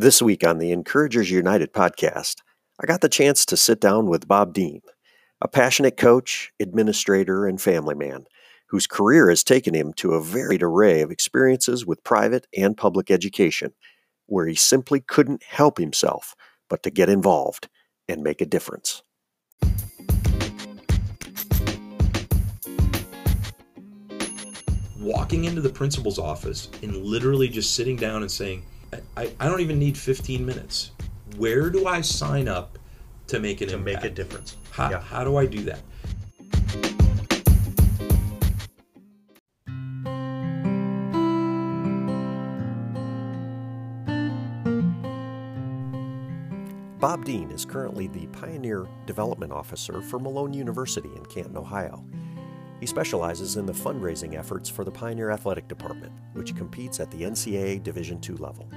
This week on the Encouragers United podcast, I got the chance to sit down with Bob Dean, a passionate coach, administrator, and family man whose career has taken him to a varied array of experiences with private and public education, where he simply couldn't help himself but to get involved and make a difference. Walking into the principal's office and literally just sitting down and saying, I, I don't even need 15 minutes. Where do I sign up to make an to impact? make a difference? How, Yeah. how do I do that? Bob Dean is currently the Pioneer Development Officer for Malone University in Canton, Ohio. He specializes in the fundraising efforts for the Pioneer Athletic Department, which competes at the NCAA Division II level.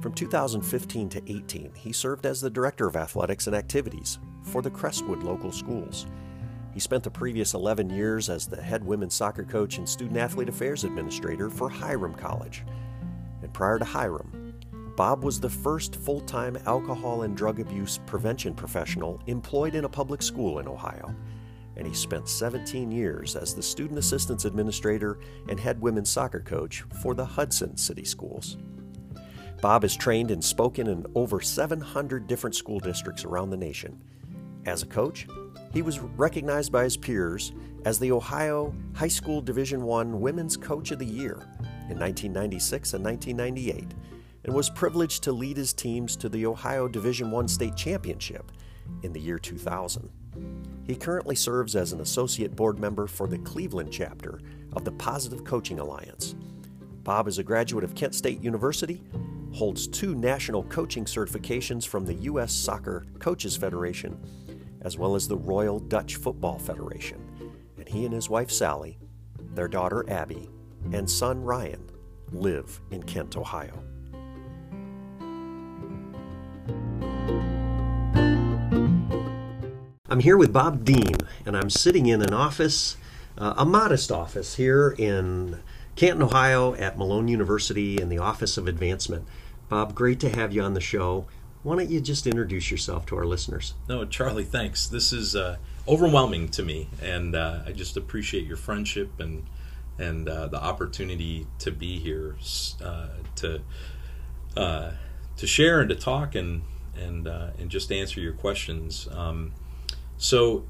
From 2015 to 18, he served as the Director of Athletics and Activities for the Crestwood local schools. He spent the previous 11 years as the head women's soccer coach and student athlete affairs administrator for Hiram College. And prior to Hiram, Bob was the first full time alcohol and drug abuse prevention professional employed in a public school in Ohio. And he spent 17 years as the student assistance administrator and head women's soccer coach for the Hudson City Schools. Bob has trained and spoken in over 700 different school districts around the nation. As a coach, he was recognized by his peers as the Ohio High School Division I Women's Coach of the Year in 1996 and 1998 and was privileged to lead his teams to the Ohio Division I State Championship in the year 2000. He currently serves as an associate board member for the Cleveland chapter of the Positive Coaching Alliance. Bob is a graduate of Kent State University, holds two national coaching certifications from the U.S. Soccer Coaches Federation, as well as the Royal Dutch Football Federation. And he and his wife Sally, their daughter Abby, and son Ryan live in Kent, Ohio. I'm here with Bob Dean, and I'm sitting in an office, uh, a modest office here in Canton, Ohio, at Malone University in the Office of Advancement. Bob, great to have you on the show. Why don't you just introduce yourself to our listeners? No, Charlie, thanks. This is uh, overwhelming to me, and uh, I just appreciate your friendship and and uh, the opportunity to be here uh, to uh, to share and to talk and and uh, and just answer your questions. Um, so,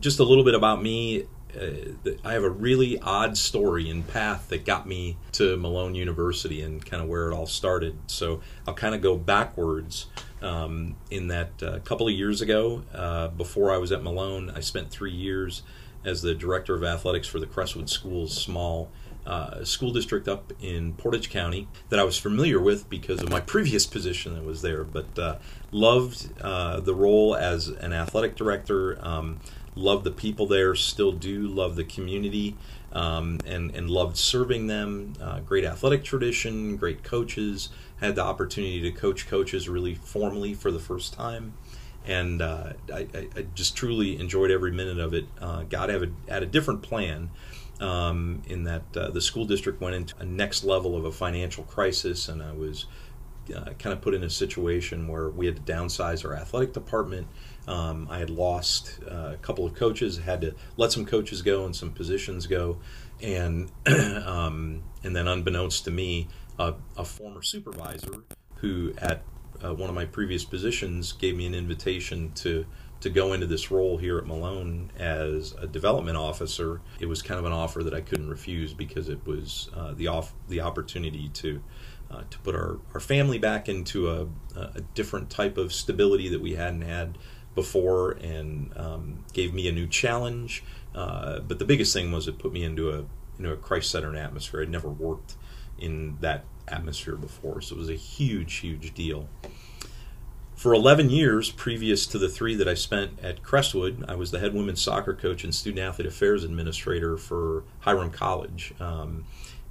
just a little bit about me. Uh, I have a really odd story and path that got me to Malone University and kind of where it all started. So I'll kind of go backwards. Um, in that a couple of years ago, uh, before I was at Malone, I spent three years as the director of athletics for the Crestwood Schools small uh, school district up in Portage County that I was familiar with because of my previous position that was there. But uh, loved uh, the role as an athletic director. Um, loved the people there. Still do love the community. Um, and and loved serving them. Uh, great athletic tradition, great coaches. Had the opportunity to coach coaches really formally for the first time and uh, I, I, just truly enjoyed every minute of it. Uh, had a, had a different plan um, in that uh, the school district went into a next level of a financial crisis, and I was uh, kind of put in a situation where we had to downsize our athletic department. Um, I had lost uh, a couple of coaches, had to let some coaches go and some positions go, and um, and then unbeknownst to me, a, a former supervisor who at uh, one of my previous positions gave me an invitation to to go into this role here at Malone as a development officer. It was kind of an offer that I couldn't refuse because it was uh, the off the opportunity to uh, to put our, our family back into a, a different type of stability that we hadn't had before, and um, gave me a new challenge. Uh, but the biggest thing was it put me into a into a Christ centered atmosphere. I'd never worked in that atmosphere before, so it was a huge, huge deal. For 11 years previous to the three that I spent at Crestwood, I was the head women's soccer coach and student athlete affairs administrator for Hiram College, um,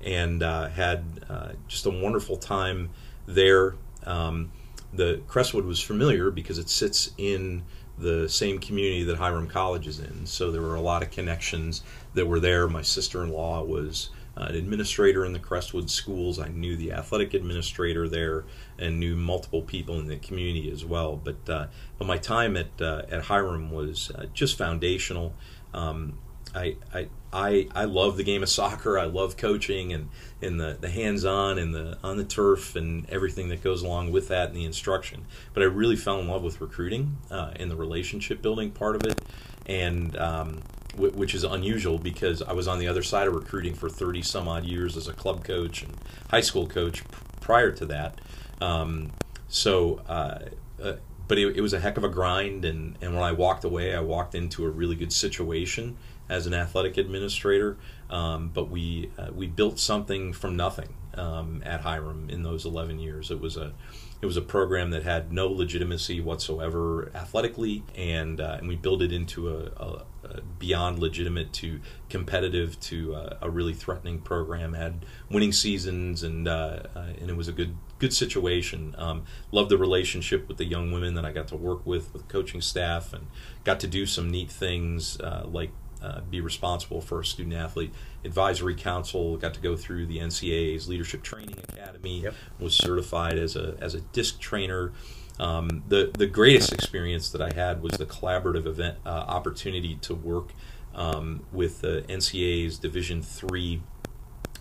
and uh, had uh, just a wonderful time there. Um, the Crestwood was familiar because it sits in the same community that Hiram College is in, so there were a lot of connections that were there. My sister-in-law was uh, an administrator in the Crestwood schools. I knew the athletic administrator there and knew multiple people in the community as well. But uh, but my time at uh, at Hiram was uh, just foundational. Um, I, I I I love the game of soccer. I love coaching and, and the, the hands on and the on the turf and everything that goes along with that and the instruction. But I really fell in love with recruiting uh, and the relationship building part of it, and um, which is unusual because I was on the other side of recruiting for thirty some odd years as a club coach and high school coach prior to that. Um, so. Uh, uh, but it, it, was a heck of a grind, and, and when I walked away, I walked into a really good situation as an athletic administrator. Um, but we uh, we built something from nothing um, at Hiram in those 11 years. It was a it was a program that had no legitimacy whatsoever athletically, and uh, and we built it into a, a, a, beyond legitimate to competitive to uh, a really threatening program. Had winning seasons, and uh, uh, and it was a good good situation. Um, loved the relationship with the young women that I got to work with, with coaching staff, and got to do some neat things uh, like uh, be responsible for a student athlete advisory council. Got to go through the NCAA's Leadership Training Academy. Yep. Was certified as a as a disc trainer. Um, the the greatest experience that I had was the collaborative event uh, opportunity to work um, with the NCAA's Division three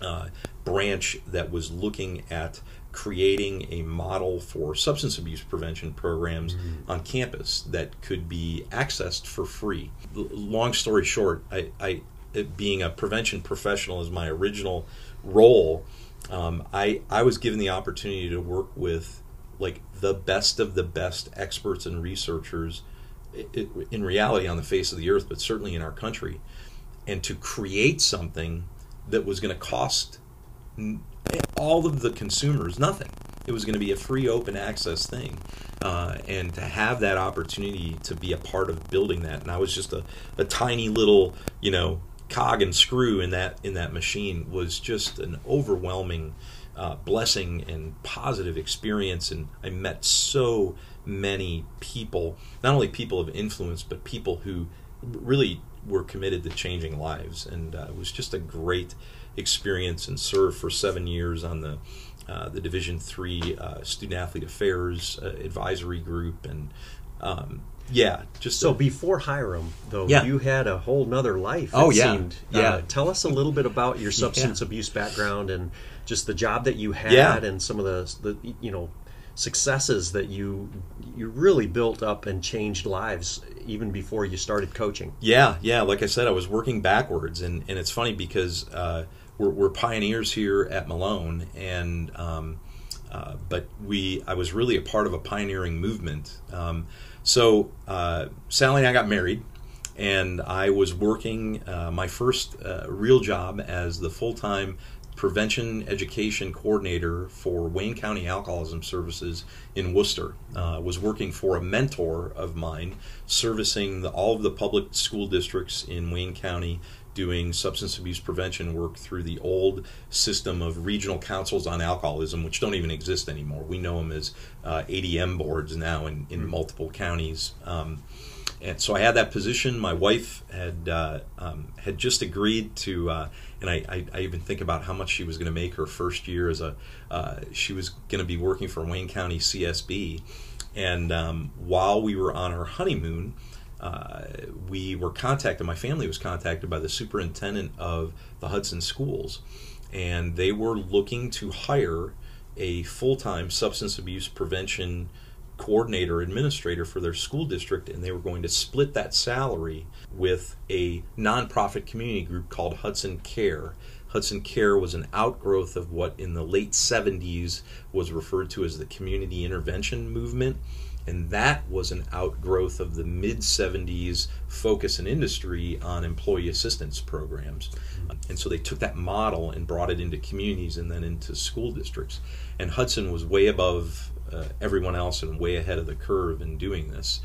uh, branch that was looking at creating a model for substance abuse prevention programs mm-hmm. on campus that could be accessed for free. L- long story short, I, I being a prevention professional is my original role. Um, I I was given the opportunity to work with like the best of the best experts and researchers in reality on the face of the earth, but certainly in our country, and to create something that was going to cost all of the consumers nothing. It was going to be a free open access thing. Uh, and to have that opportunity to be a part of building that, and I was just a, a tiny little, you know, cog and screw in that in that machine was just an overwhelming uh, blessing and positive experience. And I met so many people, not only people of influence, but people who really were committed to changing lives. And uh, it was just a great experience and served for seven years on the uh, the Division Three uh, Student Athlete Affairs uh, Advisory Group, and um, yeah, just so before Hiram, though, yeah. you had a whole nother life. Oh yeah, seemed. yeah. Uh, tell us a little bit about your substance yeah. abuse background and just the job that you had, yeah. and some of the the you know successes that you you really built up and changed lives even before you started coaching. Yeah, yeah. Like I said, I was working backwards, and and it's funny because uh, we're, we're pioneers here at Malone, and um, uh, but we I was really a part of a pioneering movement. Um, so uh, Sally and I got married, and I was working uh, my first uh, real job as the full time prevention education coordinator for Wayne County Alcoholism Services in Wooster. Uh, was working for a mentor of mine, servicing the, all of the public school districts in Wayne County doing substance abuse prevention work through the old system of regional councils on alcoholism, which don't even exist anymore. We know them as uh, ADM boards now in, in mm-hmm. multiple counties. Um, and so I had that position. My wife had uh, um, had just agreed to, uh, and I, I, I, even think about how much she was going to make her first year as a. Uh, she was going to be working for Wayne County CSB, and um, while we were on our honeymoon, uh, we were contacted, my family was contacted by the superintendent of the Hudson schools, and they were looking to hire a full time substance abuse prevention coordinator administrator for their school district, and they were going to split that salary with a nonprofit community group called Hudson Care. Hudson Care was an outgrowth of what in the late 70s was referred to as the community intervention movement and that was an outgrowth of the mid 70s focus in industry on employee assistance programs. And so they took that model and brought it into communities and then into school districts. And Hudson was way above uh, everyone else and way ahead of the curve in doing this.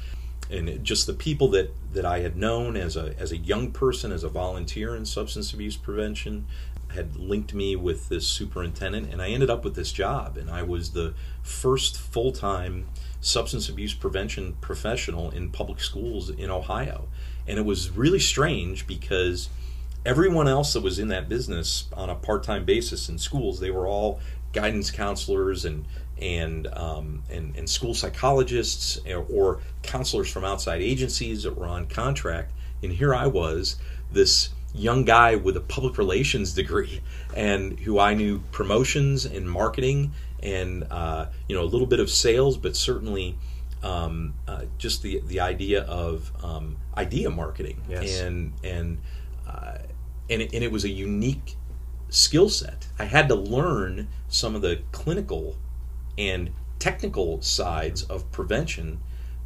And it, just the people that, that I had known as a, as a young person, as a volunteer in substance abuse prevention, had linked me with this superintendent, and I ended up with this job. And I was the first full time substance abuse prevention professional in public schools in Ohio. And it was really strange because everyone else that was in that business on a part-time basis in schools, they were all guidance counselors and and um, and, and school psychologists or counselors from outside agencies that were on contract. And here I was, this young guy with a public relations degree, and who I knew promotions and marketing and uh, you know a little bit of sales, but certainly um, uh, just the the idea of um, idea marketing yes. and and uh, and it, and it was a unique skill set. I had to learn some of the clinical and technical sides of prevention,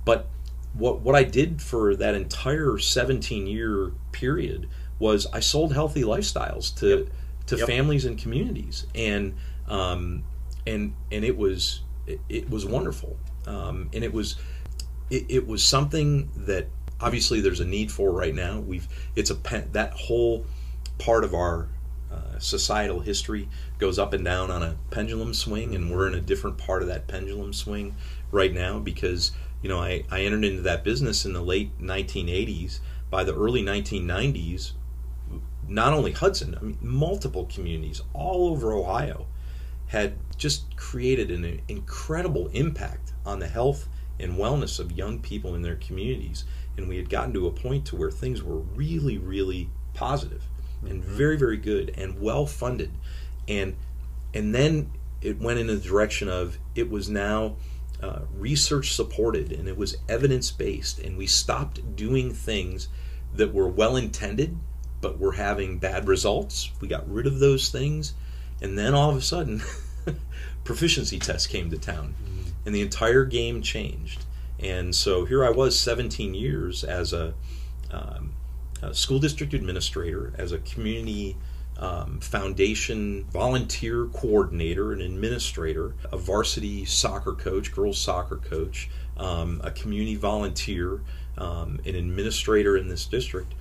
but what what I did for that entire 17 year period was I sold healthy lifestyles to yep. to yep. families and communities, and um, and and it was it, it was wonderful, um, and it was it, it, was something that obviously there's a need for right now. We've it's a pen, that whole part of our uh, societal history goes up and down on a pendulum swing, and we're in a different part of that pendulum swing right now because you know I, I entered into that business in the late 1980s. By the early 1990s, not only Hudson, I mean multiple communities all over Ohio had just created an incredible impact on the health and wellness of young people in their communities. And we had gotten to a point to where things were really really positive and mm-hmm. very very good and well funded and and then it went in the direction of it was now uh, research supported and it was evidence based and we stopped doing things that were well intended but were having bad results we got rid of those things and then all of a sudden proficiency tests came to town mm-hmm. and the entire game changed and so here i was 17 years as a um, a school district administrator, as a community um, foundation volunteer coordinator, an administrator, a varsity soccer coach, girls soccer coach, um, a community volunteer, um, an administrator in this district.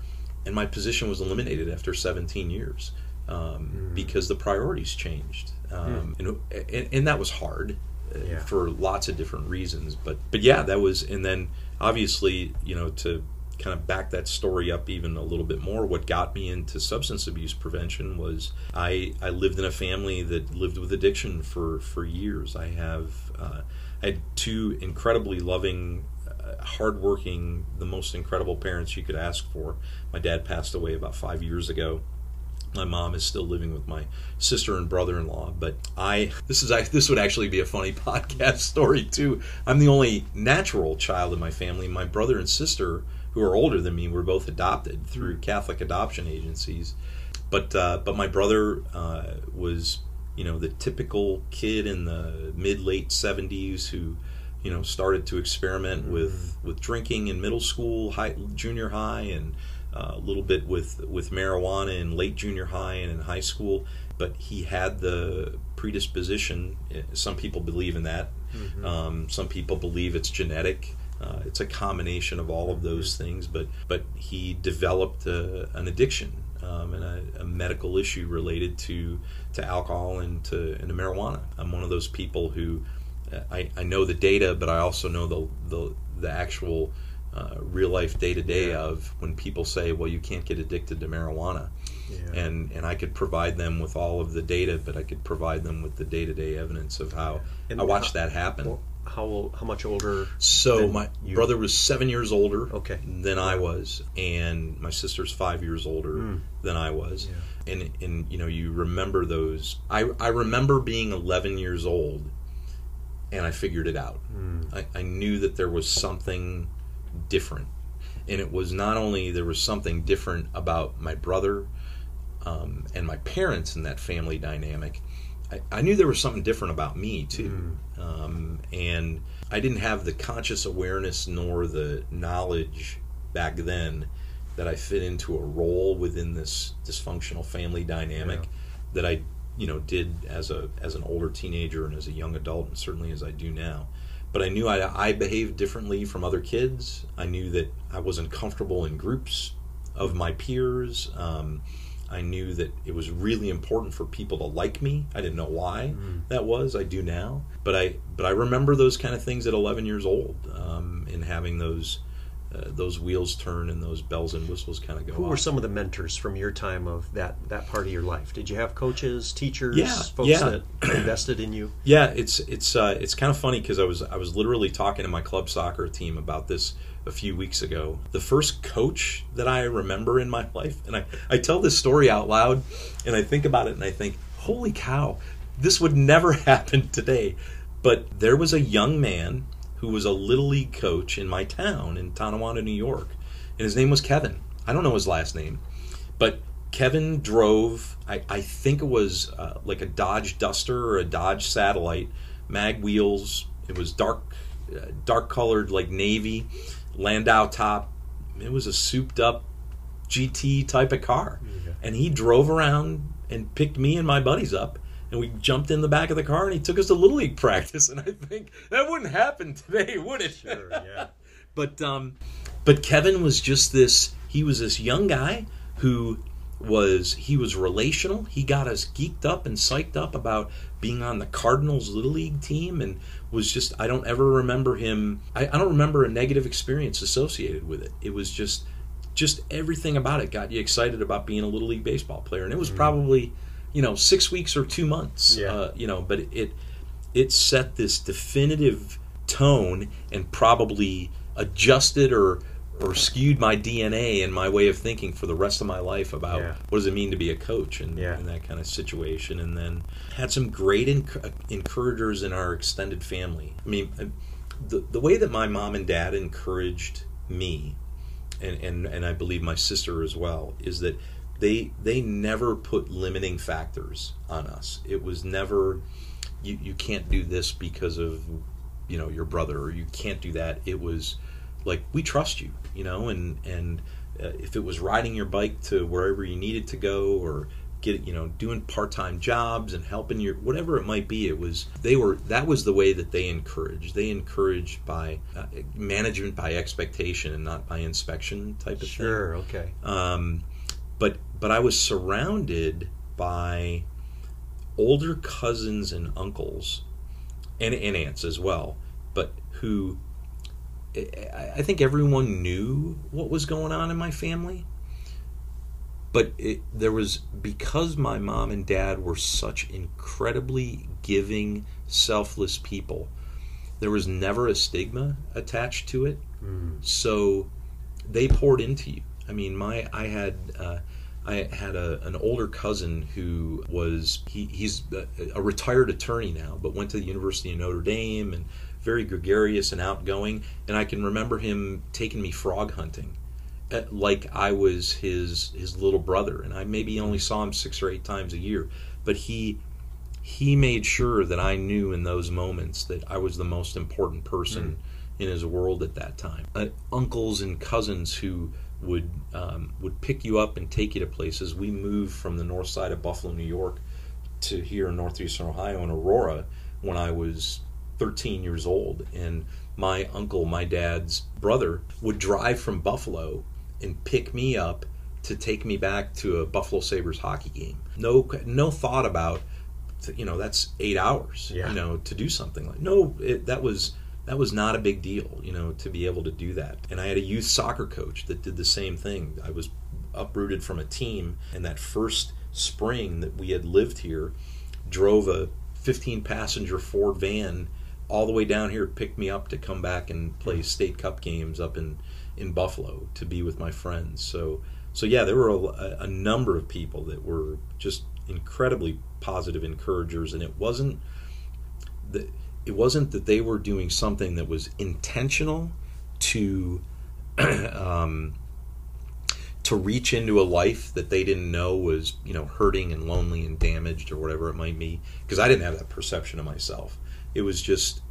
And my position was eliminated after 17 years mm. because the priorities changed. Mm. And, and, and, that was hard. Uh, yeah. For lots of different reasons, but but yeah, that was, and then obviously, you know, to kind of back that story up even a little bit more, what got me into substance abuse prevention was I, I lived in a family that lived with addiction for, for years. I have uh, I had two incredibly loving, hardworking, the most incredible parents you could ask for. My dad passed away about five years ago. My mom is still living with my sister and brother-in-law, but I this is this would actually be a funny podcast story too. I'm the only natural child in my family. My brother and sister who are older than me were both adopted through. Catholic adoption agencies. But uh, but my brother uh, was you know the typical kid in the mid late seventies who you know started to experiment mm-hmm. with with drinking in middle school, high, junior high, and uh, a little bit with with marijuana in late junior high and in high school. But he had the predisposition. Some people believe in that. Mm-hmm. Um, some people believe it's genetic. Uh, it's a combination of all of those things, but but he developed a, an addiction um, and a, a, medical issue related to to alcohol and to and to marijuana. I'm one of those people who uh, I, I know the data, but I also know the the, the actual uh, real life day to day of when people say, "Well, you can't get addicted to marijuana," yeah. and and I could provide them with all of the data, but I could provide them with the day to day evidence of how and I watched how, that happen. Well, how how much older? So my you? brother was seven years older okay. than I was, and my sister's five years older mm. than I was. Yeah. And and you know you remember those. I I remember being eleven years old, and I figured it out. Mm. I, I knew that there was something different, and it was not only there was something different about my brother um, and my parents in that family dynamic I, I, knew there was something different about me too, mm. um, and I didn't have the conscious awareness nor the knowledge back then that I fit into a role within this dysfunctional family dynamic yeah. that I, you know, did as a as an older teenager and as a young adult, and certainly as I do now. But I knew I, I behaved differently from other kids. I knew that I wasn't comfortable in groups of my peers. Um, I knew that it was really important for people to like me. I didn't know why mm. that was. I do now, but I but I remember those kind of things at 11 years old, um, and having those uh, those wheels turn and those bells and whistles kind of go. Who off. were some of the mentors from your time of that that part of your life? Did you have coaches, teachers, Yeah, folks yeah. that invested in you? Yeah, it's it's uh, it's kind of funny because I was I was literally talking to my club soccer team about this a few weeks ago. The first coach that I remember in my life, and I I tell this story out loud, and I think about it, and I think, holy cow, this would never happen today. But there was a young man who was a little league coach in my town in Tonawanda, New York, and his name was Kevin. I don't know his last name, but Kevin drove, I, I think it was uh, like a Dodge Duster or a Dodge Satellite, mag wheels. It was dark, uh, dark colored like navy, Landau top. It was a souped up GT type of car, and he drove around and picked me and my buddies up. And we jumped in the back of the car, and he took us to little league practice. And I think that wouldn't happen today, would it? Sure, yeah. But um, but Kevin was just this. He was this young guy who was he was relational. He got us geeked up and psyched up about being on the Cardinals little league team, and was just. I don't ever remember him. I, I don't remember a negative experience associated with it. It was just just everything about it got you excited about being a little league baseball player, and it was probably you know six weeks or two months. Yeah. Uh, you know, but it it set this definitive tone and probably adjusted or or skewed my DNA and my way of thinking for the rest of my life about Yeah. what does it mean to be a coach and Yeah. in that kind of situation. And then had some great enc- encouragers in our extended family. I mean, uh, the the way that my mom and dad encouraged me, and and, and I believe my sister as well, is that they they never put limiting factors on us. It was never you, you can't do this because of you know your brother or you can't do that it was like we trust you you know and and uh, if it was riding your bike to wherever you needed to go or get you know doing part-time jobs and helping your whatever it might be it was they were that was the way that they encouraged they encouraged by uh, management by expectation and not by inspection type of thing Sure. Okay. um, but but I was surrounded by older cousins and uncles and, and aunts as well, but who I, I think everyone knew what was going on in my family. But it, there was because my mom and dad were such incredibly giving, selfless people. There was never a stigma attached to it hmm. so they poured into you. I mean, my I had uh, I had a, an older cousin who was he, he's a, a retired attorney now, but went to the University of Notre Dame and very gregarious and outgoing. And I can remember him taking me frog hunting, uh, like I was his his little brother, and I maybe only saw him six or eight times a year, but he he made sure that I knew in those moments that I was the most important person in his world at that time. Uh, uncles and cousins who would um, would pick you up and take you to places. We moved from the north side of Buffalo, New York, to here in northeastern Ohio in Aurora when I was 13 years old, and my uncle, my dad's brother, would drive from Buffalo and pick me up to take me back to a Buffalo Sabres hockey game. No, no thought about, you know, that's eight hours, Yeah. you know, to do something like. No, it, that was that was not a big deal, you know, to be able to do that. And I had a youth soccer coach that did the same thing. I was uprooted from a team, and that first spring that we had lived here, drove a 15 passenger Ford van all the way down here to pick me up to come back and play state cup games up in in Buffalo to be with my friends. So so yeah, there were a, a number of people that were just incredibly positive encouragers, and it wasn't that it wasn't that they were doing something that was intentional to um, to reach into a life that they didn't know was you know hurting and lonely and damaged or whatever it might be because I didn't have that perception of myself. It was just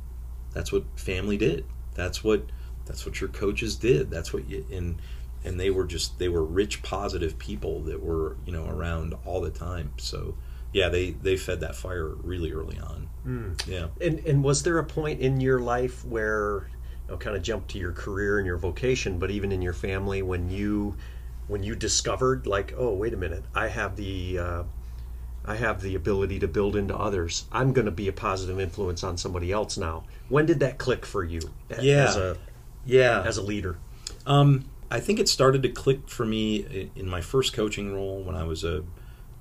that's what family did. That's what that's what your coaches did. That's what you and and they were just they were rich positive people that were you know around all the time. So yeah, they they fed that fire really early on. Yeah. And and was there a point in your life where I'll kind of jump to your career and your vocation, but even in your family when you when you discovered like, oh wait a minute, I have the uh, I have the ability to build into others. I'm going to be a positive influence on somebody else now. When did that click for you Yeah. as a Yeah. as a leader? Um, I think it started to click for me in my first coaching role when I was a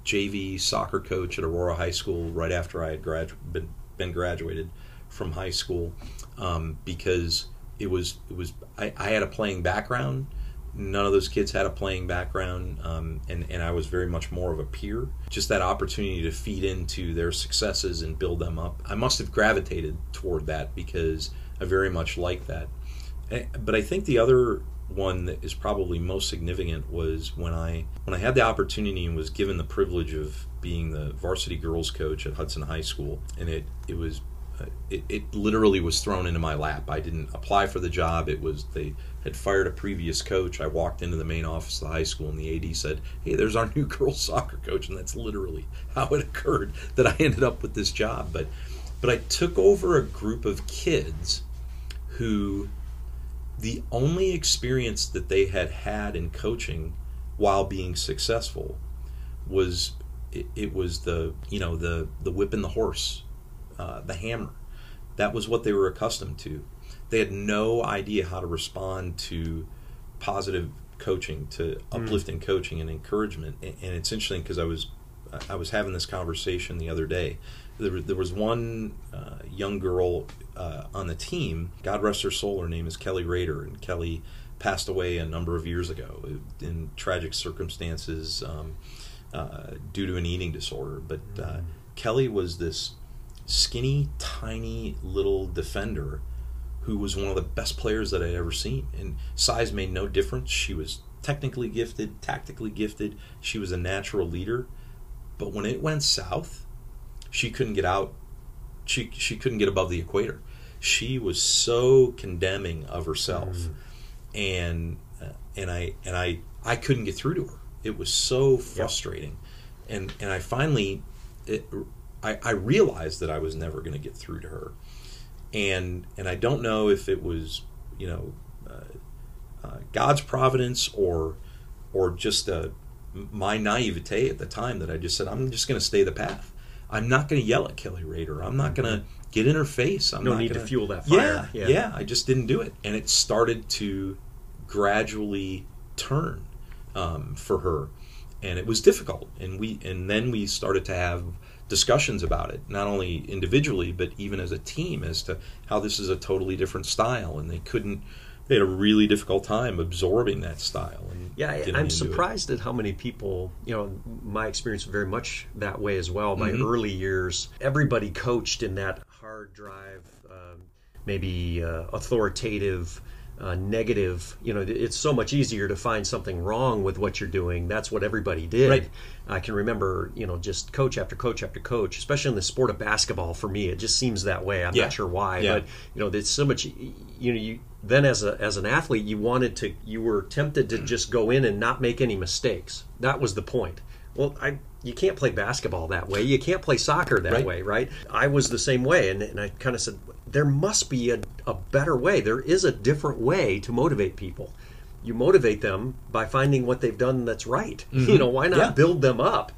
JV soccer coach at Aurora High School right after I had been, been graduated from high school um, because it was it was I, I, had a playing background. None of those kids had a playing background, um, and and I was very much more of a peer. Just that opportunity to feed into their successes and build them up. I must have gravitated toward that because I very much like that. Eh, but I think the other one that is probably most significant was when I when I had the opportunity and was given the privilege of being the varsity girls coach at Hudson High School, and it it was uh, it, it literally was thrown into my lap. I didn't apply for the job. It was they had fired a previous coach. I walked into the main office of the high school, and the AD said, "Hey, there's our new girls soccer coach," and that's literally how it occurred that I ended up with this job. But but I took over a group of kids who the only experience that they had had in coaching while being successful was it, it was the you know the the whip and the horse uh, the hammer that was what they were accustomed to they had no idea how to respond to positive coaching to hmm. uplifting mm. coaching and encouragement and, and it's interesting because i was i was having this conversation the other day there, there was one uh, young girl uh, on the team. God rest her soul. Her name is Kelly Rader, and Kelly passed away a number of years ago in tragic circumstances um, uh, due to an eating disorder. But uh, mm-hmm. Kelly was this skinny, tiny little defender who was one of the best players that I'd ever seen. And size made no difference. She was technically gifted, tactically gifted. She was a natural leader. But when it went south, she couldn't get out. She she couldn't get above the equator. She was so condemning of herself, mm. and uh, and I and I I couldn't get through to her. It was so frustrating, yep. and and I finally it, I, I realized that I was never going to get through to her, and and I don't know if it was you know uh, uh, God's providence or or just uh, my naivete at the time that I just said I'm just going to stay the path. I'm not going to yell at Kelly Rader. I'm not going to get in her face. I'm no not need gonna, to fuel that fire. Yeah, yeah, yeah, I just didn't do it, and it started to gradually turn um, for her, and it was difficult. And we and then we started to have discussions about it, not only individually but even as a team, as to how this is a totally different style, and they couldn't they had a really difficult time absorbing that style. And yeah, I'm surprised it. at how many people. You know, my experience very much that way as well. My mm-hmm. early years, everybody coached in that hard drive, um, maybe uh, authoritative. Uh, negative, you know, it's so much easier to find something wrong with what you're doing. That's what everybody did. Right. I can remember, you know, just coach after coach after coach, especially in the sport of basketball. For me, it just seems that way. I'm yeah. not sure why, yeah. but you know, there's so much. You know, you then as a as an athlete you wanted to you were tempted to just go in and not make any mistakes that was the point well i you can't play basketball that way you can't play soccer that right. way right i was the same way and, and i kind of said there must be a, a better way. There is a different way to motivate people. You motivate them by finding what they've done that's right. Mm-hmm. you know why not yeah. build them up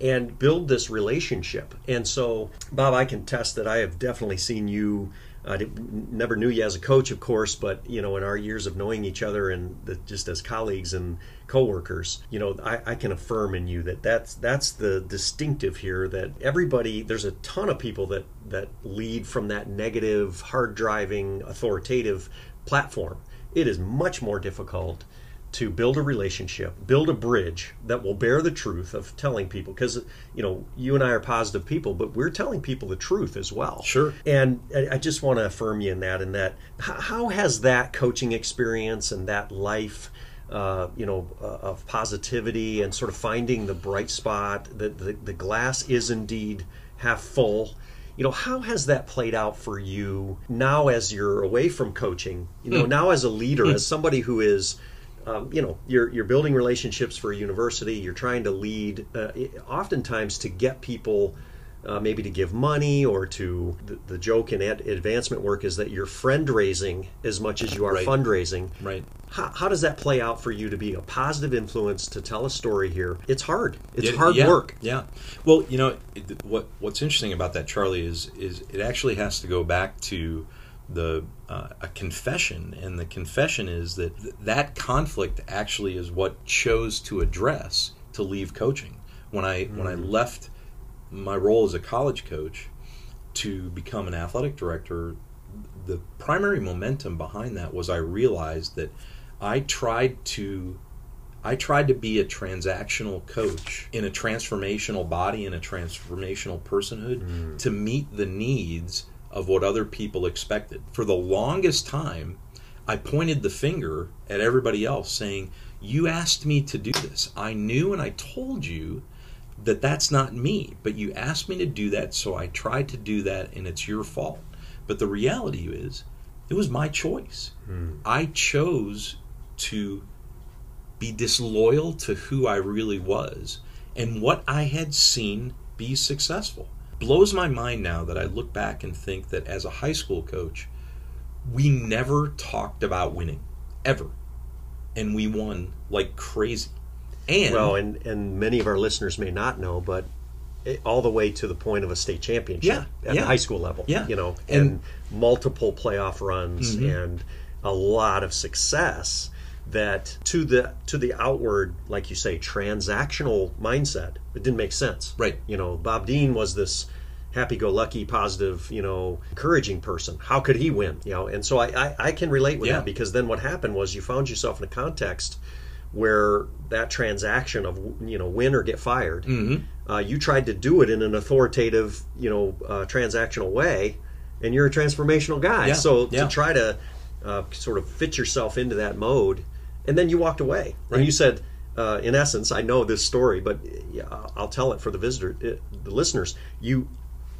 and build this relationship? And so bob i can test that. I have definitely seen you I never knew you as a coach, of course, but you know, in our years of knowing each other and the, just as colleagues and coworkers, you know, I, I, can affirm in you that that's that's the distinctive here. That everybody, there's a ton of people that that lead from that negative, hard driving, authoritative platform. It is much more difficult to build a relationship, build a bridge that will bear the truth of telling people. Because, you know, you and I are positive people, but we're telling people the truth as well. Sure. And I just want to affirm you in that. In that, how has that coaching experience and that life, uh, you know, uh, of positivity and sort of finding the bright spot, that the, the glass is indeed half full you know how has that played out for you now as you're away from coaching you know mm. now as a leader mm. as somebody who is um, you know you're you're building relationships for a university you're trying to lead uh, oftentimes to get people uh, maybe to give money or to the, the joke in ad- advancement work is that you're friend raising as much as you are right. fundraising. Right. How, how, does that play out for you to be a positive influence to tell a story here? It's hard. It's it, hard yeah, work. yeah. Well you know it, what what's interesting about that charlie is is it actually has to go back to the uh, a confession, and the confession is that th- that conflict actually is what chose to address to leave coaching. When I mm. when I left my role as a college coach to become an athletic director, the primary momentum behind that was I realized that I tried to I tried to be a transactional coach in a transformational body and a transformational personhood mm. to meet the needs of what other people expected. For the longest time, I pointed the finger at everybody else saying, You asked me to do this. I knew and I told you that that's not me, but you asked me to do that, so I tried to do that, and it's your fault. But the reality is, it was my choice. Hmm. I chose to be disloyal to who I really was and what I had seen be successful. Blows my mind now that I look back and think that as a high school coach, we never talked about winning, ever. And we won like crazy. And well, and and many of our listeners may not know, but it, all the way to the point of a state championship yeah, at yeah. the high school level. Yeah, you know, and, and multiple playoff runs mm-hmm. and a lot of success. That to the to the outward, like you say, transactional mindset, it didn't make sense. Right. You know, Bob Dean was this happy-go-lucky, positive, you know, encouraging person. How could he win? You know, and so I I, I can relate with yeah. that because then what happened was you found yourself in a context where that transaction of you know win or get fired, mm-hmm. uh, you tried to do it in an authoritative you know uh, transactional way, and you're a transformational guy. Yeah. So yeah. to try to uh, sort of fit yourself into that mode, and then you walked away, right. and you said. Uh, in essence, I know this story, but I'll tell it for the visitor, uh, the listeners. You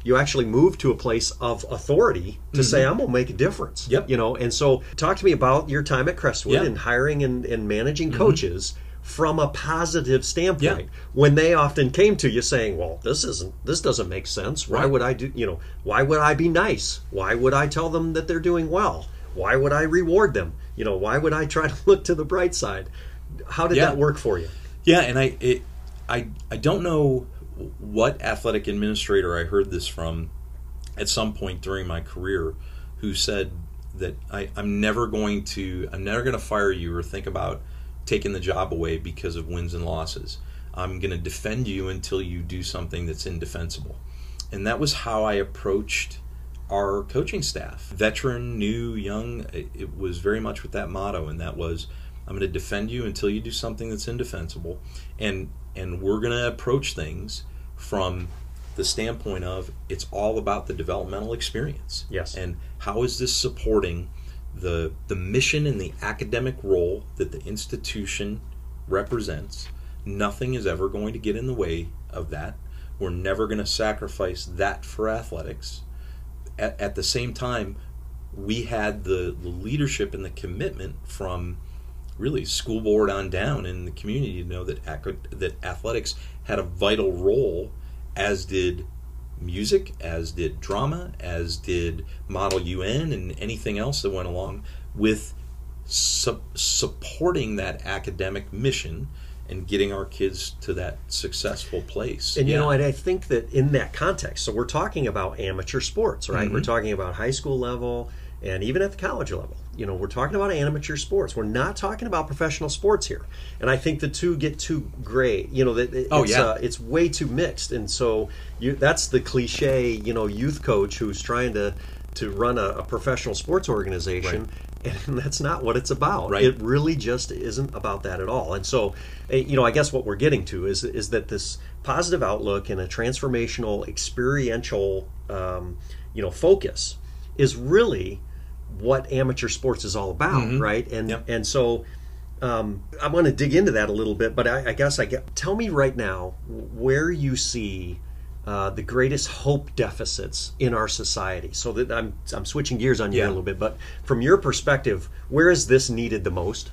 you actually move to a place of authority to mm-hmm. say i'm going to make a difference yep. you know and so talk to me about your time at crestwood yep. and hiring and, and managing mm-hmm. coaches from a positive standpoint yep. when they often came to you saying well this isn't this doesn't make sense why right. would i do you know why would i be nice why would i tell them that they're doing well why would i reward them you know why would i try to look to the bright side how did yeah. that work for you yeah and i it, i i don't know what athletic administrator I heard this from at some point during my career who said that I, am never going to I'm never going to fire you or think about taking the job away because of wins and losses. I'm going to defend you until you do something that's indefensible. And that was how I approached our coaching staff. Veteran, new, young, it was very much with that motto and that was I'm going to defend you until you do something that's indefensible. And and we're going to approach things from the standpoint of it's all about the developmental experience. Yes. And how is this supporting the the mission and the academic role that the institution represents? Nothing is ever going to get in the way of that. We're never going to sacrifice that for athletics. At, at the same time, we had the, the leadership and the commitment from really school board on down in the community to know that that athletics had a vital role, as did music, as did drama, as did Model UN, and anything else that went along with su- supporting that academic mission and getting our kids to that successful place. And you know, and I think that in that context, so we're talking about amateur sports, right? Mm-hmm. We're talking about high school level and even at the college level you know, we're talking about amateur sports. We're not talking about professional sports here. And I think the two get too gray. You know, that oh, yeah. Uh, it's way too mixed. And so you, that's the cliche, you know, youth coach who's trying to to run a, a professional sports organization. Right. And that's not what it's about. Right. It really just isn't about that at all. And so, eh, you know, I guess what we're getting to is is that this positive outlook and a transformational, experiential, um, you know, focus is really what amateur sports is all about, mm-hmm. right? And yep. and so um, I want to dig into that a little bit, but I, I, guess I get tell me right now where you see uh, the greatest hope deficits in our society. So that I'm I'm switching gears on you yeah. a little bit, but from your perspective, where is this needed the most?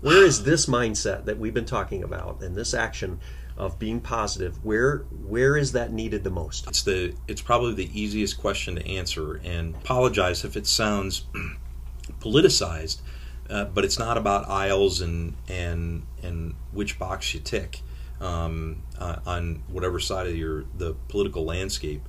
Where is this mindset that we've been talking about and this action of being positive where where is that needed the most it's the it's probably the easiest question to answer and apologize if it sounds politicized uh, but it's not about aisles and and and which box you tick um, uh, on whatever side of your the political landscape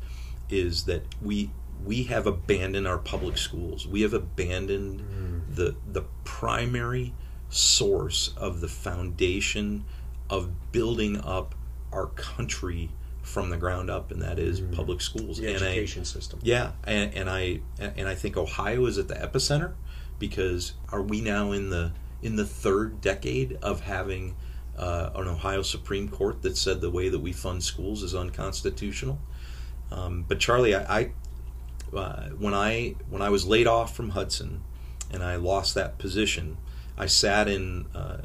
is that we we have abandoned our public schools. We have abandoned mm. the the primary source of the foundation of building up our country from the ground up, and that is mm. public schools. The and education I, system. Yeah, and, and I and I think Ohio is at the epicenter because are we now in the in the third decade of having uh, an Ohio Supreme Court that said the way that we fund schools is unconstitutional? Um, but Charlie, I, I uh, when I when I was laid off from Hudson and I lost that position, I sat in uh,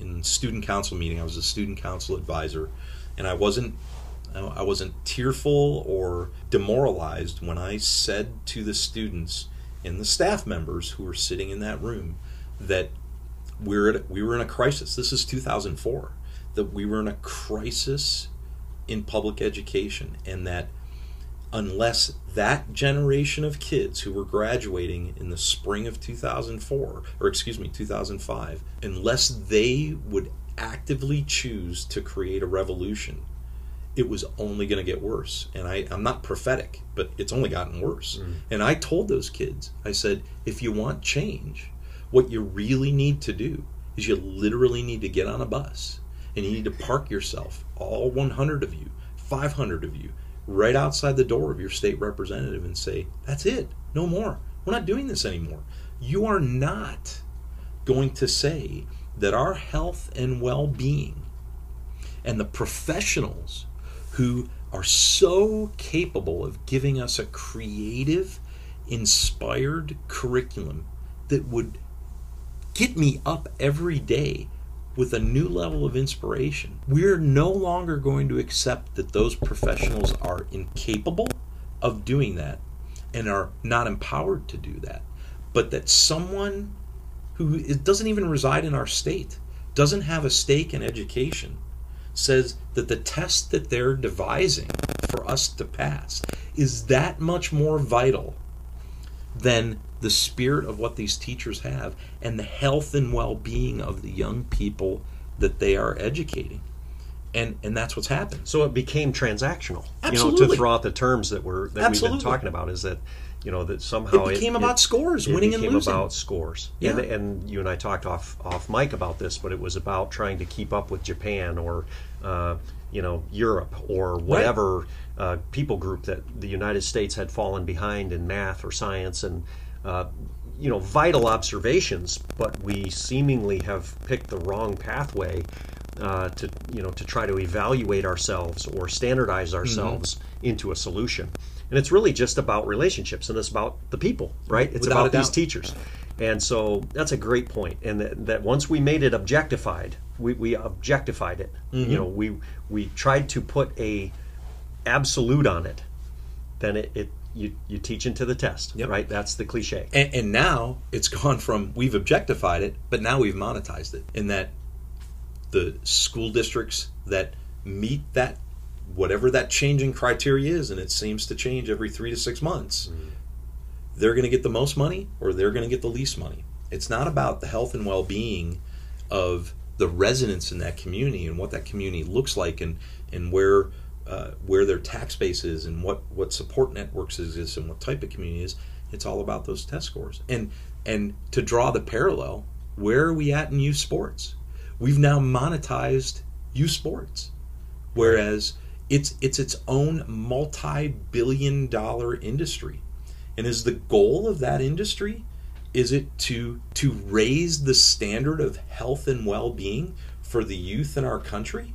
in student council meeting. I was a student council advisor, and I wasn't I wasn't tearful or demoralized when I said to the students and the staff members who were sitting in that room that we're at, we were in a crisis. This is 2004. That we were in a crisis in public education, and that unless that generation of kids who were graduating in the spring of 2004, or excuse me, 2005, unless they would actively choose to create a revolution, it was only going to get worse. And I, I'm not prophetic, but it's only gotten worse. Mm. And I told those kids, I said, if you want change, what you really need to do is you literally need to get on a bus and you need to park yourself, all 100 of you, 500 of you, right outside the door of your state representative and say, That's it, no more. We're not doing this anymore. You are not going to say that our health and well being and the professionals who are so capable of giving us a creative, inspired curriculum that would get me up every day with a new level of inspiration. We're no longer going to accept that those professionals are incapable of doing that and are not empowered to do that, but that someone who doesn't even reside in our state, doesn't have a stake in education, says that the test that they're devising for us to pass is that much more vital than the spirit of what these teachers have and the health and well-being of the young people that they are educating and and that's what's happened so it became transactional Absolutely. you know to throw out the terms that we're that Absolutely. we've been talking about is that you know that somehow it became it, about it, scores it winning and losing about scores yeah. And, and, you and i talked off off mic about this but it was about trying to keep up with japan or uh, you know europe or whatever right. uh, people group that the united states had fallen behind in math or science and uh, you know, vital observations, but we seemingly have picked the wrong pathway uh, to, you know, to try to evaluate ourselves or standardize mm-hmm. ourselves mm-hmm. into a solution. And it's really just about relationships, and it's about the people, right? It's Without about these teachers. And so that's a great point. And that, that once we made it objectified, we, we objectified it. Mm-hmm. You know, we we tried to put a absolute on it. Then it, it you, you teach into the test, yep. right? That's the cliche. And, and, now it's gone from we've objectified it, but now we've monetized it. In that the school districts that meet that whatever that changing criteria is, and it seems to change every three to six months, mm. they're going to get the most money or they're going to get the least money. It's not about the health and well being of the residents in that community and what that community looks like and, and where uh, where their tax base is and what, what support networks exist and what type of community is. It's all about those test scores. And and to draw the parallel, where are we at in youth sports? We've now monetized youth sports, whereas it's it's its own multi-billion dollar industry. And is the goal of that industry is it to to raise the standard of health and well-being for the youth in our country?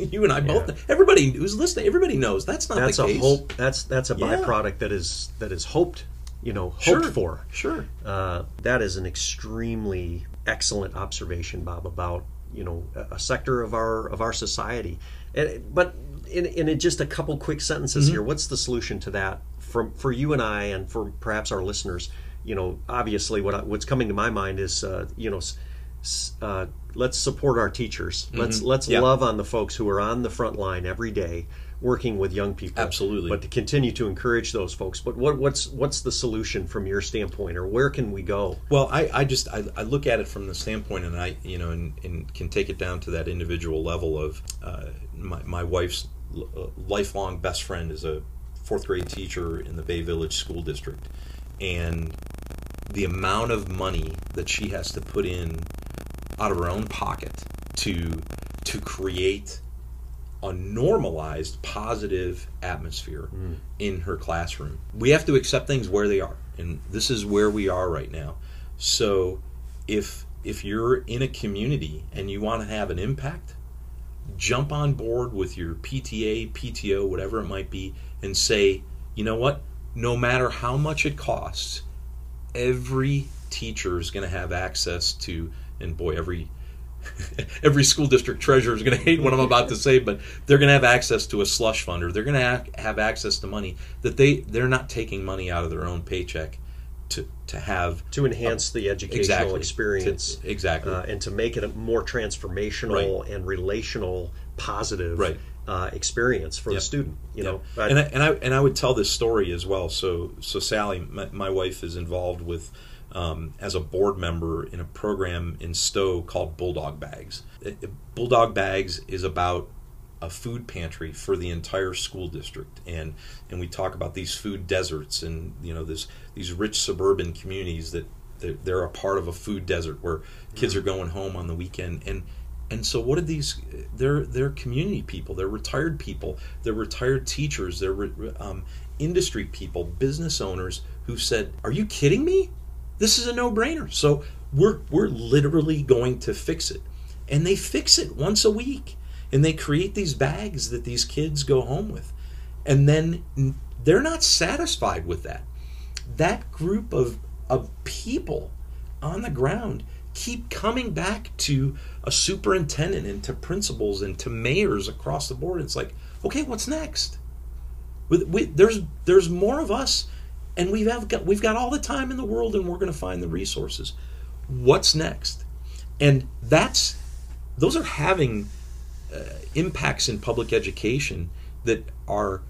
you and I both. Yeah. Everybody who's listening, everybody knows that's not that's the case. a hope. That's that's a yeah. byproduct that is that is hoped. You know, hoped sure. for. Sure. Uh, that is an extremely excellent observation, Bob, about you know a, sector of our of our society. And, but in, in just a couple quick sentences mm-hmm. here, what's the solution to that for for you and I, and for perhaps our listeners? You know, obviously, what I, what's coming to my mind is uh, you know uh, let's support our teachers. Mm-hmm. Let's let's yeah. love on the folks who are on the front line every day working with young people. Absolutely. But to continue to encourage those folks. But what, what's what's the solution from your standpoint, or where can we go? Well, I, I just I, I look at it from the standpoint, and I you know, and, and can take it down to that individual level of uh, my my wife's uh, lifelong best friend is a fourth grade teacher in the Bay Village School District, and the amount of money that she has to put in out of her own pocket to to create a normalized positive atmosphere mm. in her classroom. We have to accept things where they are, and this is where we are right now. So if if you're in a community and you want to have an impact, jump on board with your PTA, PTO, whatever it might be, and say, you know what? No matter how much it costs, every teacher is going to have access to, and boy, every every school district treasurer is going to hate what I'm about to say, but they're going to have access to a slush fund, or they're going to have access to money that they they're not taking money out of their own paycheck to to have to enhance a, the educational exactly, experience to, exactly uh, and to make it a more transformational right. and relational positive right. uh, experience for yep. the student you yep. know and I, and I and I would tell this story as well so so Sally my, my wife is involved with um, as a board member in a program in Stow called Bulldog Bags. Bulldog Bags is about a food pantry for the entire school district. And and we talk about these food deserts and you know this these rich suburban communities that they're, they're a part of a food desert where kids are going home on the weekend. And and so what are these they're they're community people they're retired people they're retired teachers they're um, industry people business owners who said are you kidding me this is a no-brainer. So we're we're literally going to fix it. And they fix it once a week. And they create these bags that these kids go home with. And then they're not satisfied with that. That group of of people on the ground keep coming back to a superintendent and to principals and to mayors across the board. It's like okay what's next? We, we, there's there's more of us and we've have got we've got all the time in the world and we're going to find the resources what's next and that's those are having uh, impacts in public education that are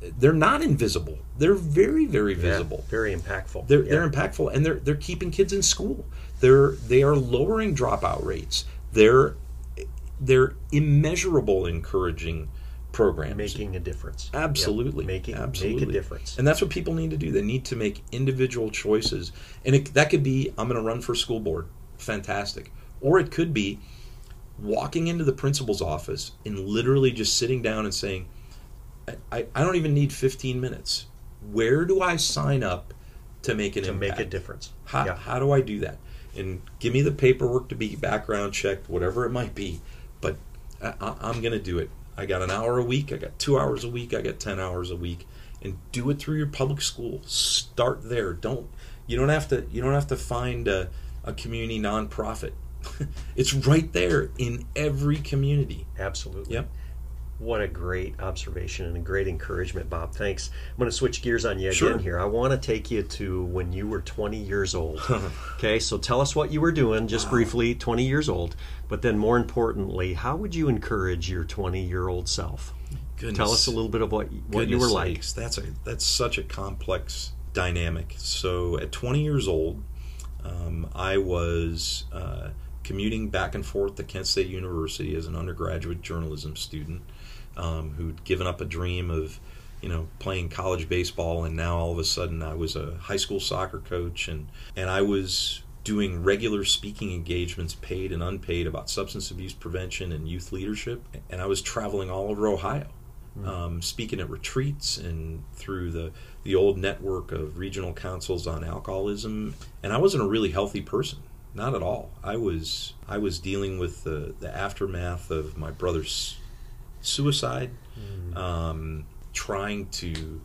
they're not invisible. They're very, very visible. Yeah, very impactful. They're yeah. they're impactful, and they're they're keeping kids in school. They're they are lowering dropout rates. They're they're immeasurable encouraging programs, making a difference. Absolutely, yep. making absolutely make a difference. And that's what people need to do. They need to make individual choices, and it, that could be I'm going to run for school board. Fantastic. Or it could be walking into the principal's office and literally just sitting down and saying, I, I don't even need 15 minutes. Where do I sign up to make an to impact? make a difference? How, yeah. how do I do that? And give me the paperwork to be background checked, whatever it might be. But I, I'm going to do it. I got an hour a week. I got two hours a week. I got 10 hours a week. And do it through your public school. Start there. Don't you don't have to you don't have to find a, a community nonprofit it's right there in every community. Absolutely. Yep. What a great observation and a great encouragement, Bob. Thanks. I'm going to switch gears on you sure. again here. I want to take you to when you were 20 years old. okay, so tell us what you were doing, just wow. briefly, 20 years old. But then, more importantly, how would you encourage your 20 year old self? Goodness. Tell us a little bit of what, what you were like. That's a that's such a complex dynamic. So at 20 years old, um, I was uh, commuting back and forth to Kent State University as an undergraduate journalism student um, who'd given up a dream of you know playing college baseball and now all of a sudden I was a high school soccer coach and and I was doing regular speaking engagements paid and unpaid about substance abuse prevention and youth leadership and I was traveling all over Ohio mm-hmm. um, speaking at retreats and through the the old network of regional councils on alcoholism and I wasn't a really healthy person not at all. I was I was dealing with the, the aftermath of my brother's suicide, mm. um, trying to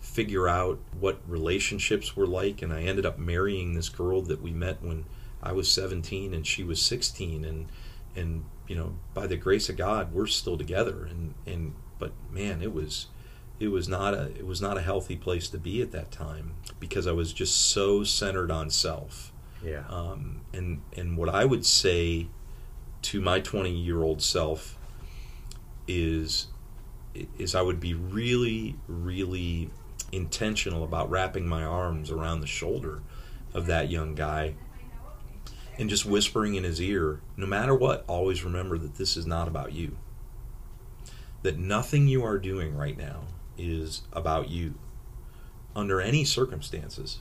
figure out what relationships were like, and I ended up marrying this girl that we met when I was 17 and she was 16, and and you know by the grace of God we're still together, and and but man it was it was not a it was not a healthy place to be at that time because I was just so centered on self yeah. Um, and and what I would say to my 20 year old self is is I would be really really intentional about wrapping my arms around the shoulder of that young guy and just whispering in his ear no matter what always remember that this is not about you that nothing you are doing right now is about you under any circumstances.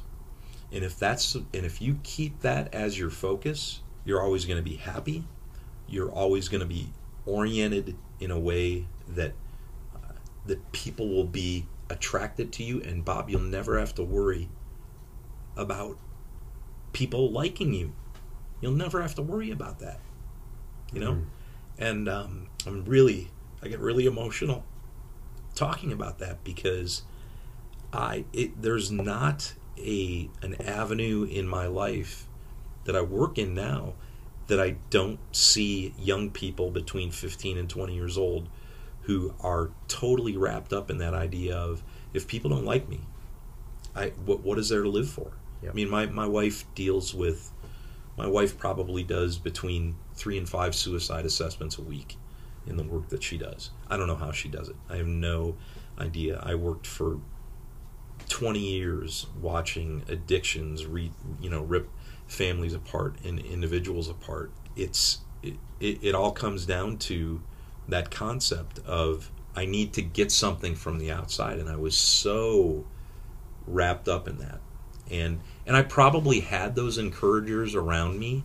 And if that's and if you keep that as your focus, you're always going to be happy. You're always going to be oriented in a way that uh, that people will be attracted to you and Bob you'll never have to worry about people liking you. You'll never have to worry about that. You know? Mm-hmm. And um, I'm really I get really emotional talking about that because I it, there's not a an avenue in my life that I work in now that I don't see young people between 15 and 20 years old who are totally wrapped up in that idea of if people don't like me, I what what is there to live for? Yep. I mean, my my wife deals with my wife probably does between three and five suicide assessments a week in the work that she does. I don't know how she does it. I have no idea. I worked for 20 years watching addictions re, you know rip families apart and individuals apart it's it, it, it, all comes down to that concept of i need to get something from the outside and i was so wrapped up in that and and i probably had those encouragers around me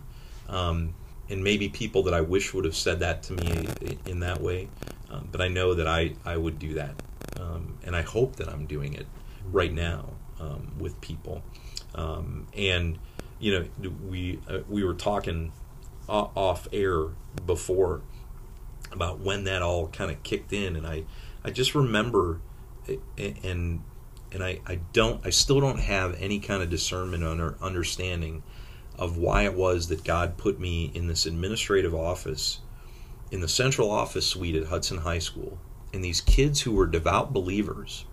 um, and maybe people that i wish would have said that to me in that way um, but i know that i i would do that um, and i hope that i'm doing it right now um, with people. Um, and you know, we uh, we were talking off air before about when that all kind of kicked in, and I I just remember and and I, I don't I still don't have any kind of discernment or understanding of why it was that God put me in this administrative office in the central office suite at Hudson High School and these kids who were devout believers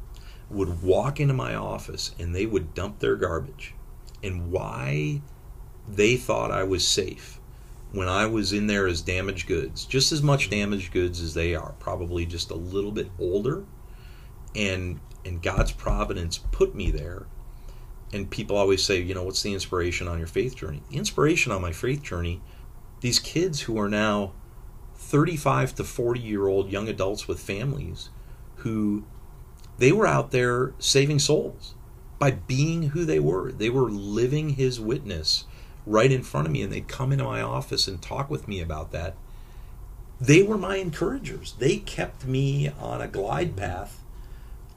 would walk into my office and they would dump their garbage. And why they thought I was safe when I was in there as damaged goods, just as much damaged goods as they are, probably just a little bit older. And and God's providence put me there. And people always say, you know, what's the inspiration on your faith journey? The inspiration on my faith journey, these kids who are now 35 to 40 year old young adults with families who they were out there saving souls by being who they were. They were living his witness right in front of me, and they'd come into my office and talk with me about that. They were my encouragers. They kept me on a glide path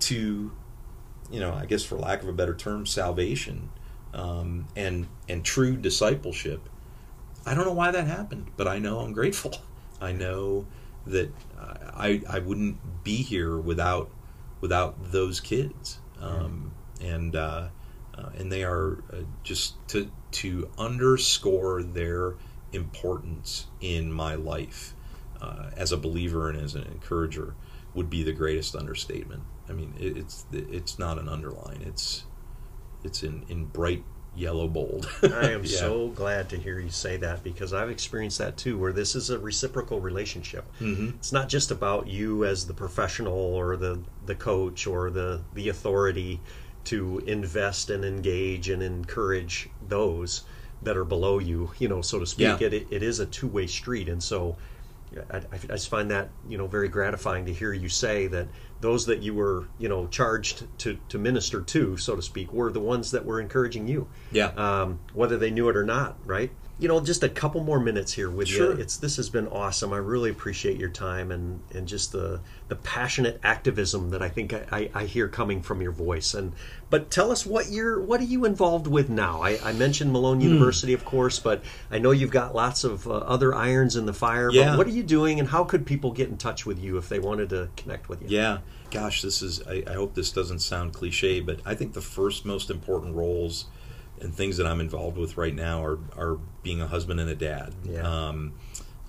to, you know, I guess for lack of a better term, salvation um, and and true discipleship. I don't know why that happened, but I know I'm grateful. I know that I I wouldn't be here without without those kids. Um, and uh, uh, and they are uh, just to to underscore their importance in my life uh, as a believer and as an encourager would be the greatest understatement. I mean, it, it's it's not an underline. It's it's in in bright yellow bold. I am yeah. so glad to hear you say that because I've experienced that too, where this is a reciprocal relationship. Mm-hmm. It's not just about you as the professional or the the coach or the the authority to invest and engage and encourage those that are below you, you know, so to speak. Yeah. It, it is a two way street, and so I, I, just find that you know very gratifying to hear you say that those that you were you know charged to to minister to, so to speak, were the ones that were encouraging you. Yeah. Um, whether they knew it or not, right? You know, just a couple more minutes here with sure. you. It's this has been awesome. I really appreciate your time and and just the the passionate activism that I think I, I, hear coming from your voice. And but tell us what you're what are you involved with now? I, I mentioned Malone mm. University, of course, but I know you've got lots of uh, other irons in the fire. Yeah. But what are you doing, and how could people get in touch with you if they wanted to connect with you? Yeah, gosh, this is. I, I hope this doesn't sound cliche, but I think the first most important roles and things that I'm involved with right now are are being a husband and a dad. Yeah. Um,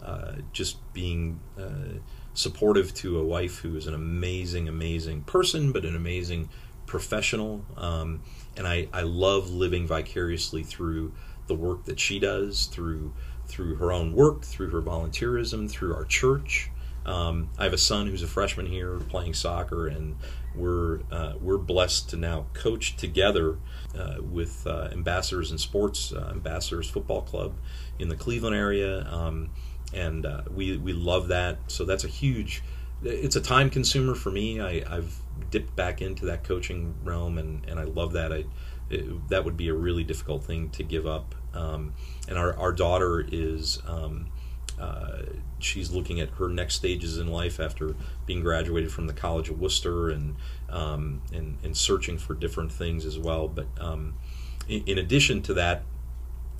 uh, just being uh, supportive to a wife who is an amazing, amazing person, but an amazing professional. Um, and I, I love living vicariously through the work that she does, through through her own work, through her volunteerism, through our church. Um, I have a son who's a freshman here playing soccer, and we're uh, we're blessed to now coach together uh, with uh, Ambassadors in Sports, uh, Ambassadors Football Club in the Cleveland area, um, and uh, we we love that. So that's a huge it's a time consumer for me. I, have dipped back into that coaching realm, and, and I love that. I it, that would be a really difficult thing to give up. Um, and our our daughter is. Um, uh, she's looking at her next stages in life after being graduated from the College of Wooster and um, and, and searching for different things as well. But um, in, in, addition to that,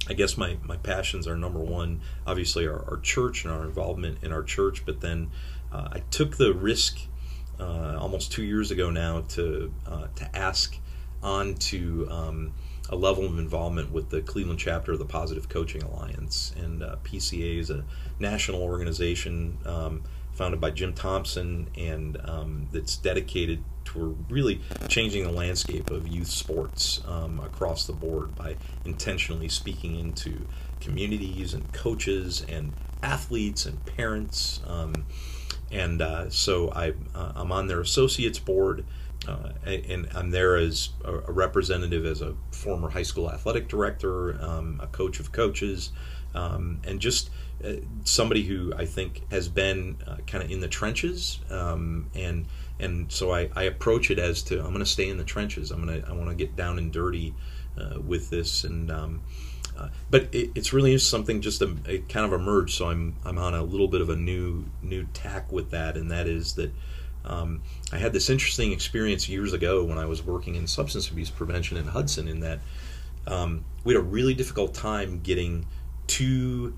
I guess my, my passions are number one, obviously our, our church and our involvement in our church. But then uh, I took the risk uh, almost two years ago now to uh, to ask on to um, a level of involvement with the Cleveland chapter of the Positive Coaching Alliance. And uh, PCA is a national organization um, founded by Jim Thompson and um, that's dedicated to really changing the landscape of youth sports um, across the board by intentionally speaking into communities and coaches and athletes and parents. Um, and uh, so I, uh, I'm on their associates board. Uh, and I'm there as a, representative, as a former high school athletic director, um, a coach of coaches, um, and just uh, somebody who I think has been uh, kind of in the trenches. Um, and and so I, I, approach it as to I'm going to stay in the trenches. I'm going to I want to get down and dirty uh, with this. And um, uh, but it, it's really something just a, it kind of emerged. So I'm I'm on a little bit of a new new tack with that, and that is that um, I had this interesting experience years ago when I was working in substance abuse prevention in Hudson. In that um, we had a really difficult time getting two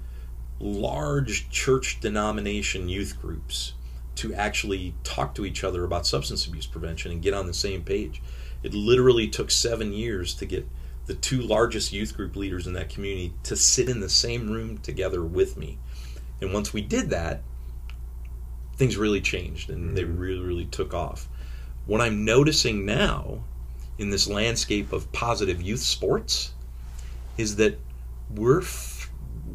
large church denomination youth groups to actually talk to each other about substance abuse prevention and get on the same page. It literally took seven years to get the two largest youth group leaders in that community to sit in the same room together with me. And once we did that, things really changed and mm-hmm. they really, really took off. What I'm noticing now in this landscape of positive youth sports is that we're f-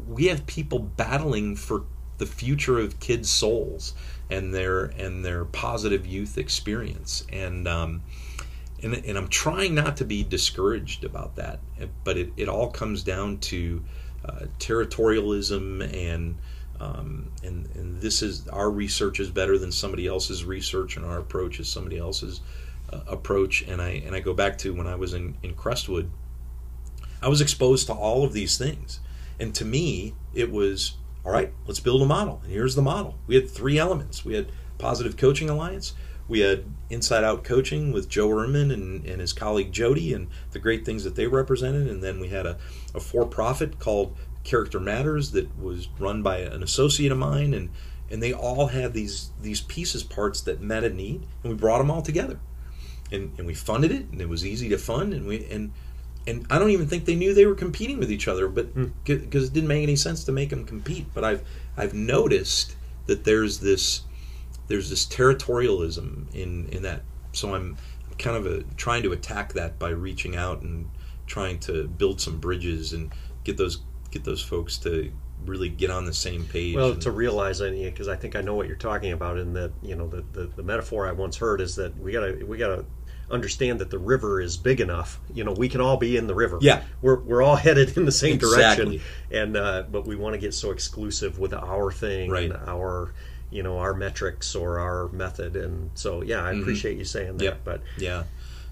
we have people battling for the future of kids' souls and their and their positive youth experience and um, and, and I'm trying not to be discouraged about that but it, it all comes down to uh, territorialism and um, and, and this is our research is better than somebody else's research, and our approach is somebody else's uh, approach. And I and I go back to when I was in, in Crestwood, I was exposed to all of these things, and to me, it was all right. Let's build a model, and here's the model. We had three elements. We had Positive Coaching Alliance. We had Inside Out Coaching with Joe Ehrmann and, and his colleague Jody, and the great things that they represented. And then we had a, a for profit called Character Matters that was run by an associate of mine, and and they all had these these pieces parts that met a need, and we brought them all together, and and we funded it, and it was easy to fund, and we and and I don't even think they knew they were competing with each other, but because mm. it didn't make any sense to make them compete. But I've I've noticed that there's this there's this territorialism in in that. So I'm kind of a, trying to attack that by reaching out and trying to build some bridges and get those get those folks to really get on the same page. Well, and, to realize because I think I know what you're talking about, and that you know the, the, the metaphor I once heard is that we gotta we gotta understand that the river is big enough. You know, we can all be in the river. Yeah, we're we're all headed in the same exactly. direction, and uh, but we want to get so exclusive with our thing right. and our you know our metrics or our method, and so yeah, I mm-hmm. appreciate you saying that. Yep. But yeah,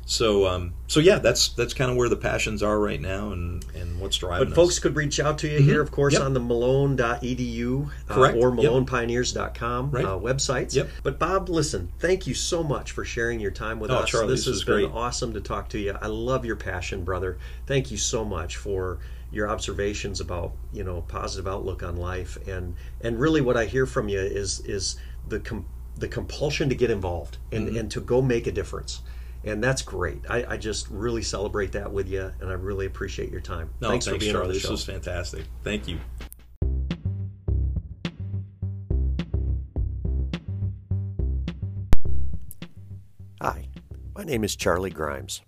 so um, so yeah, that's that's kind of where the passions are right now, and and what's driving. But folks could reach out to you mm-hmm. here, of course, yep. on the Malone.edu uh, Correct. or MalonePioneers.com right. uh, websites. Yep. But Bob, listen, thank you so much for sharing your time with oh, us. Charlie, this, this has been great. awesome to talk to you. I love your passion, brother. Thank you so much for your observations about you know positive outlook on life, and and really what I hear from you is is the com- the compulsion to get involved and, mm-hmm. and to go make a difference and that's great. I, I, just really celebrate that with you, and I really appreciate your time. No, thanks, thanks for being Charlie. on the show. This was fantastic. Thank you. Hi, my name is Charlie Grimes.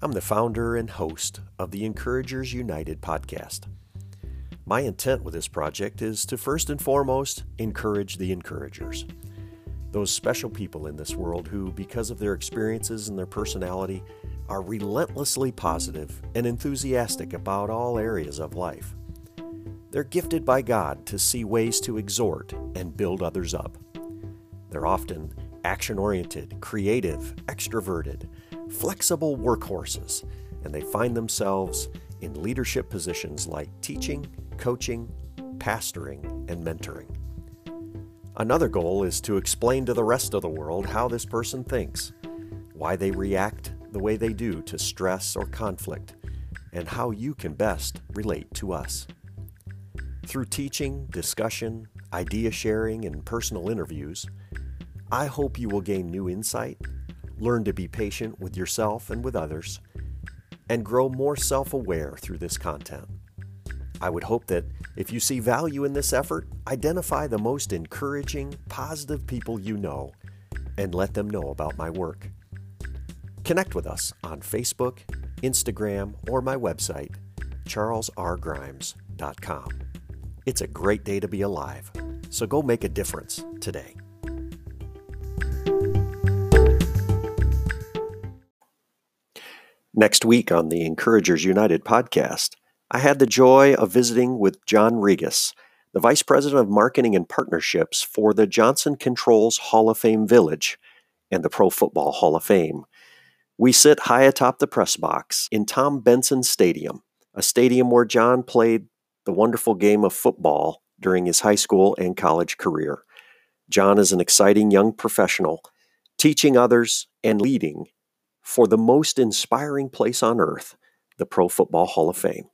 I'm the founder and host of the Encouragers United podcast. My intent with this project is to first and foremost encourage the encouragers those special people in this world who, because of their experiences and their personality, are relentlessly positive and enthusiastic about all areas of life. They're gifted by God to see ways to exhort and build others up. They're often action oriented, creative, extroverted, flexible workhorses, and they find themselves in leadership positions like teaching, coaching, pastoring, and mentoring. Another goal is to explain to the rest of the world how this person thinks, why they react the way they do to stress or conflict, and how you can best relate to us. Through teaching, discussion, idea sharing, and personal interviews, I hope you will gain new insight, learn to be patient with yourself and with others, and grow more self aware through this content. I would hope that if you see value in this effort, identify the most encouraging, positive people you know and let them know about my work. Connect with us on Facebook, Instagram, or my website, charlesrgrimes.com. It's a great day to be alive, so go make a difference today. Next week on the Encouragers United podcast, I had the joy of visiting with John Regas, the Vice President of Marketing and Partnerships for the Johnson Controls Hall of Fame Village and the Pro Football Hall of Fame. We sit high atop the press box in Tom Benson Stadium, a stadium where John played the wonderful game of football during his high school and college career. John is an exciting young professional, teaching others and leading for the most inspiring place on earth, the Pro Football Hall of Fame.